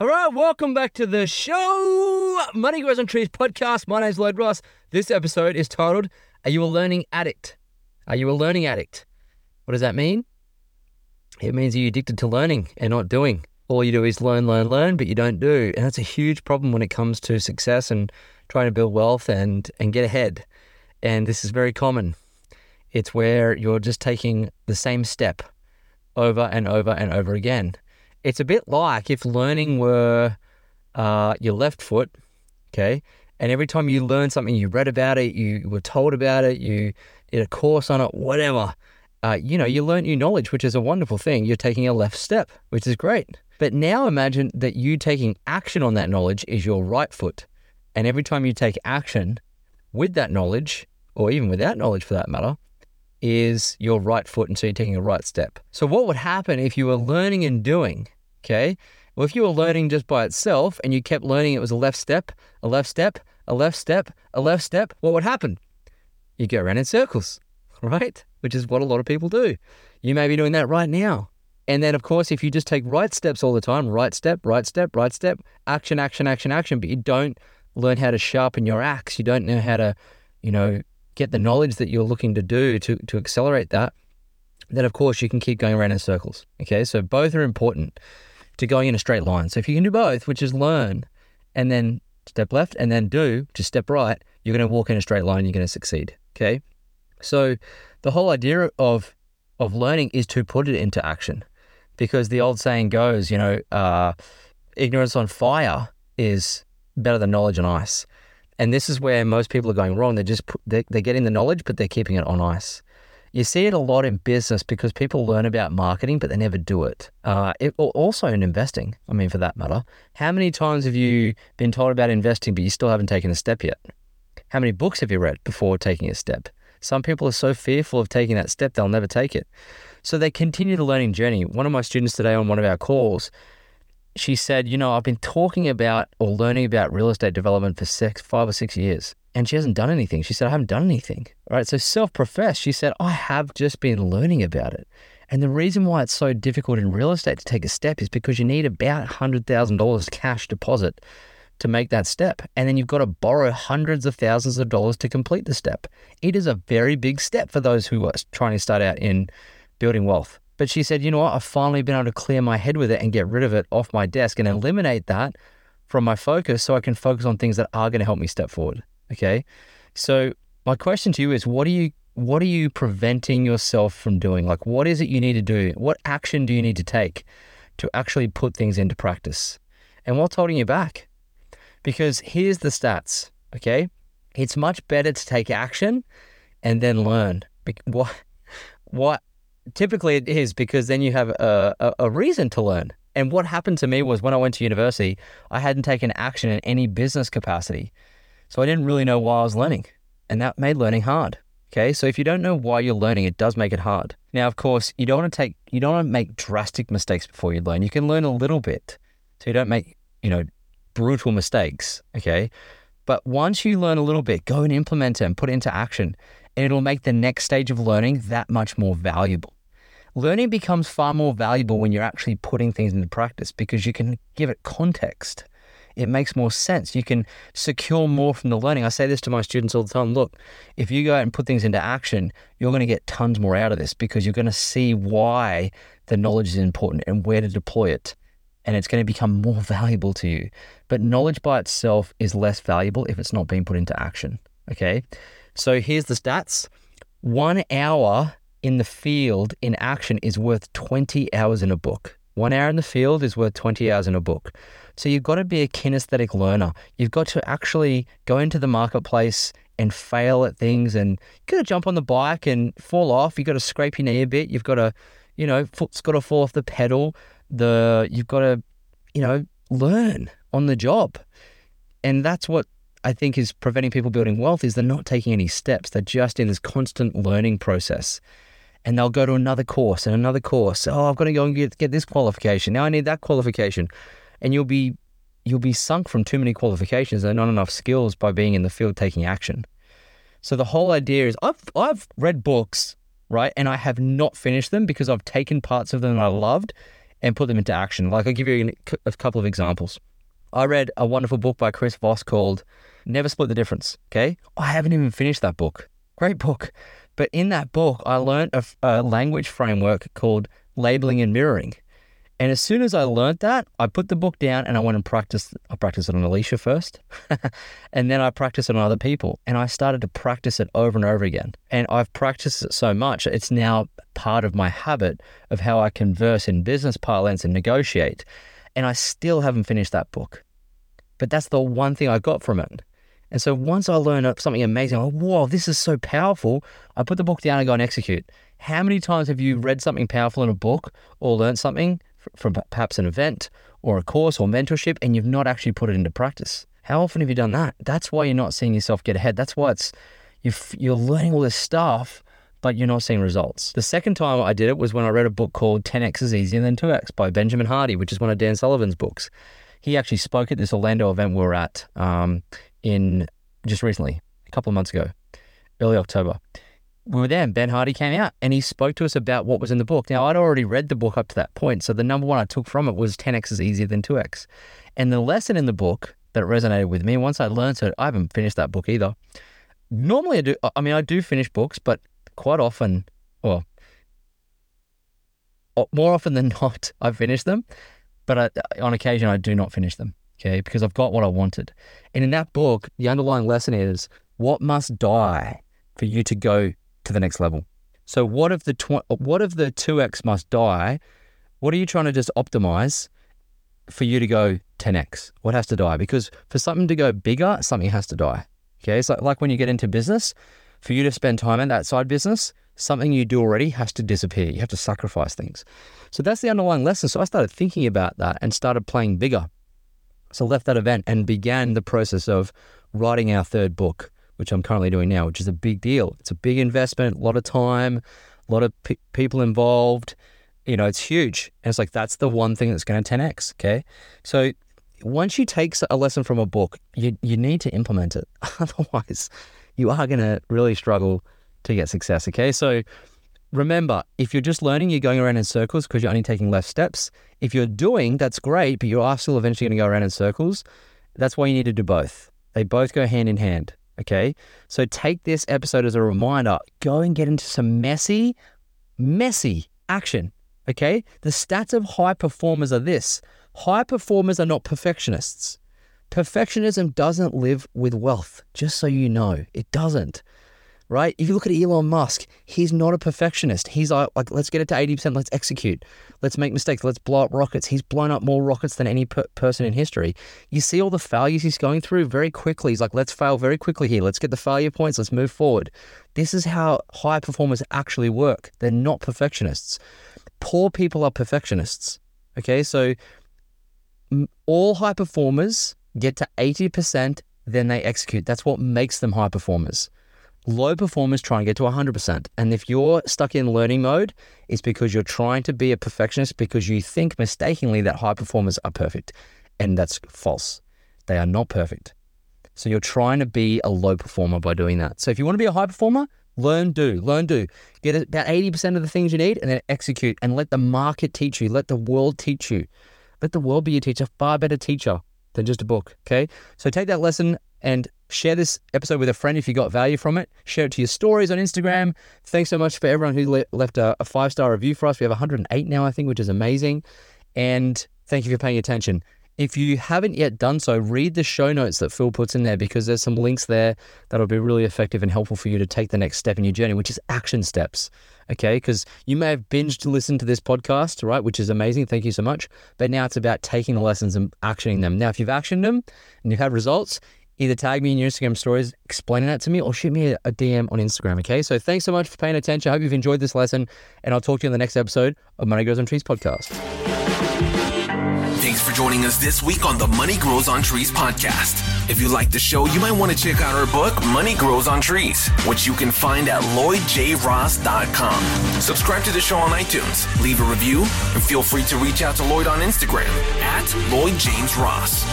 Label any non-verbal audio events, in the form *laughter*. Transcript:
All right, welcome back to the show, Money Grows on Trees podcast. My name's Lloyd Ross. This episode is titled Are You a Learning Addict? Are you a learning addict? What does that mean? It means you're addicted to learning and not doing. All you do is learn, learn, learn, but you don't do. And that's a huge problem when it comes to success and trying to build wealth and, and get ahead. And this is very common. It's where you're just taking the same step over and over and over again. It's a bit like if learning were uh, your left foot, okay? And every time you learn something, you read about it, you were told about it, you did a course on it, whatever, uh, you know, you learn new knowledge, which is a wonderful thing. You're taking a left step, which is great. But now imagine that you taking action on that knowledge is your right foot. And every time you take action with that knowledge, or even without knowledge for that matter, is your right foot. And so you're taking a right step. So, what would happen if you were learning and doing? Okay. Well, if you were learning just by itself and you kept learning it was a left step, a left step, a left step, a left step, what would happen? You go around in circles, *laughs* right? Which is what a lot of people do. You may be doing that right now. And then, of course, if you just take right steps all the time, right step, right step, right step, action, action, action, action, but you don't learn how to sharpen your axe, you don't know how to, you know, get the knowledge that you're looking to do to, to accelerate that, then of course you can keep going around in circles. Okay. So both are important to going in a straight line. So if you can do both, which is learn and then step left and then do, just step right, you're going to walk in a straight line, you're going to succeed. Okay. So the whole idea of of learning is to put it into action. Because the old saying goes, you know, uh, ignorance on fire is better than knowledge on ice. And this is where most people are going wrong. They're just they're, they're getting the knowledge, but they're keeping it on ice. You see it a lot in business because people learn about marketing, but they never do it. Uh, it also in investing. I mean, for that matter, how many times have you been told about investing, but you still haven't taken a step yet? How many books have you read before taking a step? Some people are so fearful of taking that step, they'll never take it. So they continue the learning journey. One of my students today on one of our calls, she said, You know, I've been talking about or learning about real estate development for six, five or six years, and she hasn't done anything. She said, I haven't done anything. All right. So self professed, she said, I have just been learning about it. And the reason why it's so difficult in real estate to take a step is because you need about $100,000 cash deposit to make that step. And then you've got to borrow hundreds of thousands of dollars to complete the step. It is a very big step for those who are trying to start out in building wealth. But she said, you know what? I've finally been able to clear my head with it and get rid of it off my desk and eliminate that from my focus so I can focus on things that are going to help me step forward. Okay. So my question to you is what are you what are you preventing yourself from doing? Like what is it you need to do? What action do you need to take to actually put things into practice? And what's holding you back? Because here's the stats, okay? It's much better to take action and then learn. What what typically it is because then you have a, a, a, reason to learn. And what happened to me was when I went to university, I hadn't taken action in any business capacity. So I didn't really know why I was learning. And that made learning hard. Okay. So if you don't know why you're learning, it does make it hard. Now, of course, you don't want to take, you don't want to make drastic mistakes before you learn. You can learn a little bit. So you don't make, you know, brutal mistakes. Okay. But once you learn a little bit, go and implement it and put it into action. And it'll make the next stage of learning that much more valuable. Learning becomes far more valuable when you're actually putting things into practice because you can give it context. It makes more sense. You can secure more from the learning. I say this to my students all the time look, if you go out and put things into action, you're going to get tons more out of this because you're going to see why the knowledge is important and where to deploy it. And it's going to become more *laughs* valuable to you. But knowledge by itself is less valuable if it's not being put into action. Okay. So here's the stats one hour in the field in action is worth 20 hours in a book. One hour in the field is worth 20 hours in a book. So you've got to be a kinesthetic learner. You've got to actually go into the marketplace and fail at things and you've got to jump on the bike and fall off. You've got to scrape your knee a bit. You've got to, you know, foot's got to fall off the pedal. The you've got to, you know, learn on the job. and that's what I think is preventing people building wealth is they're not taking any steps. They're just in this constant learning process. And they'll go to another course and another course. Oh, I've got to go and get, get this qualification. Now I need that qualification. And you'll be you'll be sunk from too many qualifications and not enough skills by being in the field taking action. So the whole idea is I've I've read books, right? And I have not finished them because I've taken parts of them I loved and put them into action. Like I'll give you a couple of examples. I read a wonderful book by Chris Voss called Never Split the Difference. Okay. I haven't even finished that book. Great book. But in that book, I learned a, a language framework called labeling and mirroring. And as soon as I learned that, I put the book down and I went and practiced. I practiced it on Alicia first, *laughs* and then I practiced it on other people. And I started to practice it over and over again. And I've practiced it so much, it's now part of my habit of how I converse in business parlance and negotiate. And I still haven't finished that book. But that's the one thing I got from it. And so once I learn something amazing, I'm like, whoa, this is so powerful. I put the book down and go and execute. How many times have you read something powerful in a book or learned something from perhaps an event or a course or mentorship and you've not actually put it into practice. How often have you done that? That's why you're not seeing yourself get ahead. That's why it's you're learning all this stuff, but you're not seeing results. The second time I did it was when I read a book called 10x is easier than 2x by Benjamin Hardy, which is one of Dan Sullivan's books. He actually spoke at this Orlando event we were at um, in just recently, a couple of months ago, early October we were there and Ben Hardy came out and he spoke to us about what was in the book. Now, I'd already read the book up to that point. So the number one I took from it was 10x is easier than 2x. And the lesson in the book that resonated with me, once I learned it, I haven't finished that book either. Normally, I do, I mean, I do finish books, but quite often, well, more often than *laughs* not, I finish them. But I, on occasion, I do not finish them, okay, because I've got what I wanted. And in that book, the underlying lesson is what must die for you to go to the next level. So what if the tw- what if the 2x must die? What are you trying to just optimize for you to go 10x? What has to die? Because for something to go bigger, something has to die. Okay, it's like, like when you get into business, for you to spend time in that side business, something you do already has to disappear. You have to sacrifice things. So that's the underlying lesson. So I started thinking about that and started playing bigger. So left that event and began the process of writing our third book which I'm currently doing now, which is a big deal. It's a big investment, a lot of time, a lot of pe- people involved. You know, it's huge. And it's like, that's the one thing that's going to 10x. Okay. So once you take a lesson from a book, you, you need to implement it. *laughs* Otherwise, you are going to really struggle to get success. Okay. So remember, if you're just learning, you're going around in circles because you're only taking left steps. If you're doing, that's great, but you are still eventually going to go around in circles. That's why you need to do both. They both go hand in hand. Okay. So take this episode as a reminder. Go and get into some messy, messy action. Okay. The stats of high performers are this high performers are not perfectionists. Perfectionism doesn't live with wealth, just so you know. It doesn't right? If you look at Elon Musk, he's not a perfectionist. He's like, like let's get it to 80%, let's execute. Let's make mistakes, let's blow up rockets. He's blown up more rockets than any per- person in history. You see all the failures he's going through very quickly. He's like, let's fail very quickly here. Let's get the failure points, let's move forward. This is how high performers actually work. They're not perfectionists. Poor people are perfectionists. Okay, so all high performers get to 80%, then they execute. That's what makes them high performers. Low performers try and get to 100%. And if you're stuck in learning mode, it's because you're trying to be a perfectionist because you think mistakenly that high performers are perfect. And that's false. They are not perfect. So you're trying to be a low performer by doing that. So if you want to be a high performer, learn, do, learn, do. Get about 80% of the things you need and then execute and let the market teach you. Let the world teach you. Let the world be your teacher, far better teacher than just a book. Okay. So take that lesson and share this episode with a friend if you got value from it. Share it to your stories on Instagram. Thanks so much for everyone who le- left a, a five star review for us. We have 108 now, I think, which is amazing. And thank you for paying attention. If you haven't yet done so, read the show notes that Phil puts in there because there's some links there that'll be really effective and helpful for you to take the next step in your journey, which is action steps. Okay. Because you may have binged to listen to this podcast, right? Which is amazing. Thank you so much. But now it's about taking the lessons and actioning them. Now, if you've actioned them and you've had results, either tag me in your Instagram stories explaining that to me or shoot me a, DM on Instagram. Okay. So thanks so much for paying attention. I hope you've enjoyed this lesson and I'll talk to you in the next episode of Money Grows on Trees podcast. Thanks for joining us this week on the Money Grows on Trees podcast. If you like the show, you might want to check out our book, Money Grows on Trees, which you can find at lloydjross.com. Subscribe to the show on iTunes, leave a review, and feel free to reach out to Lloyd on Instagram at Lloyd James Ross.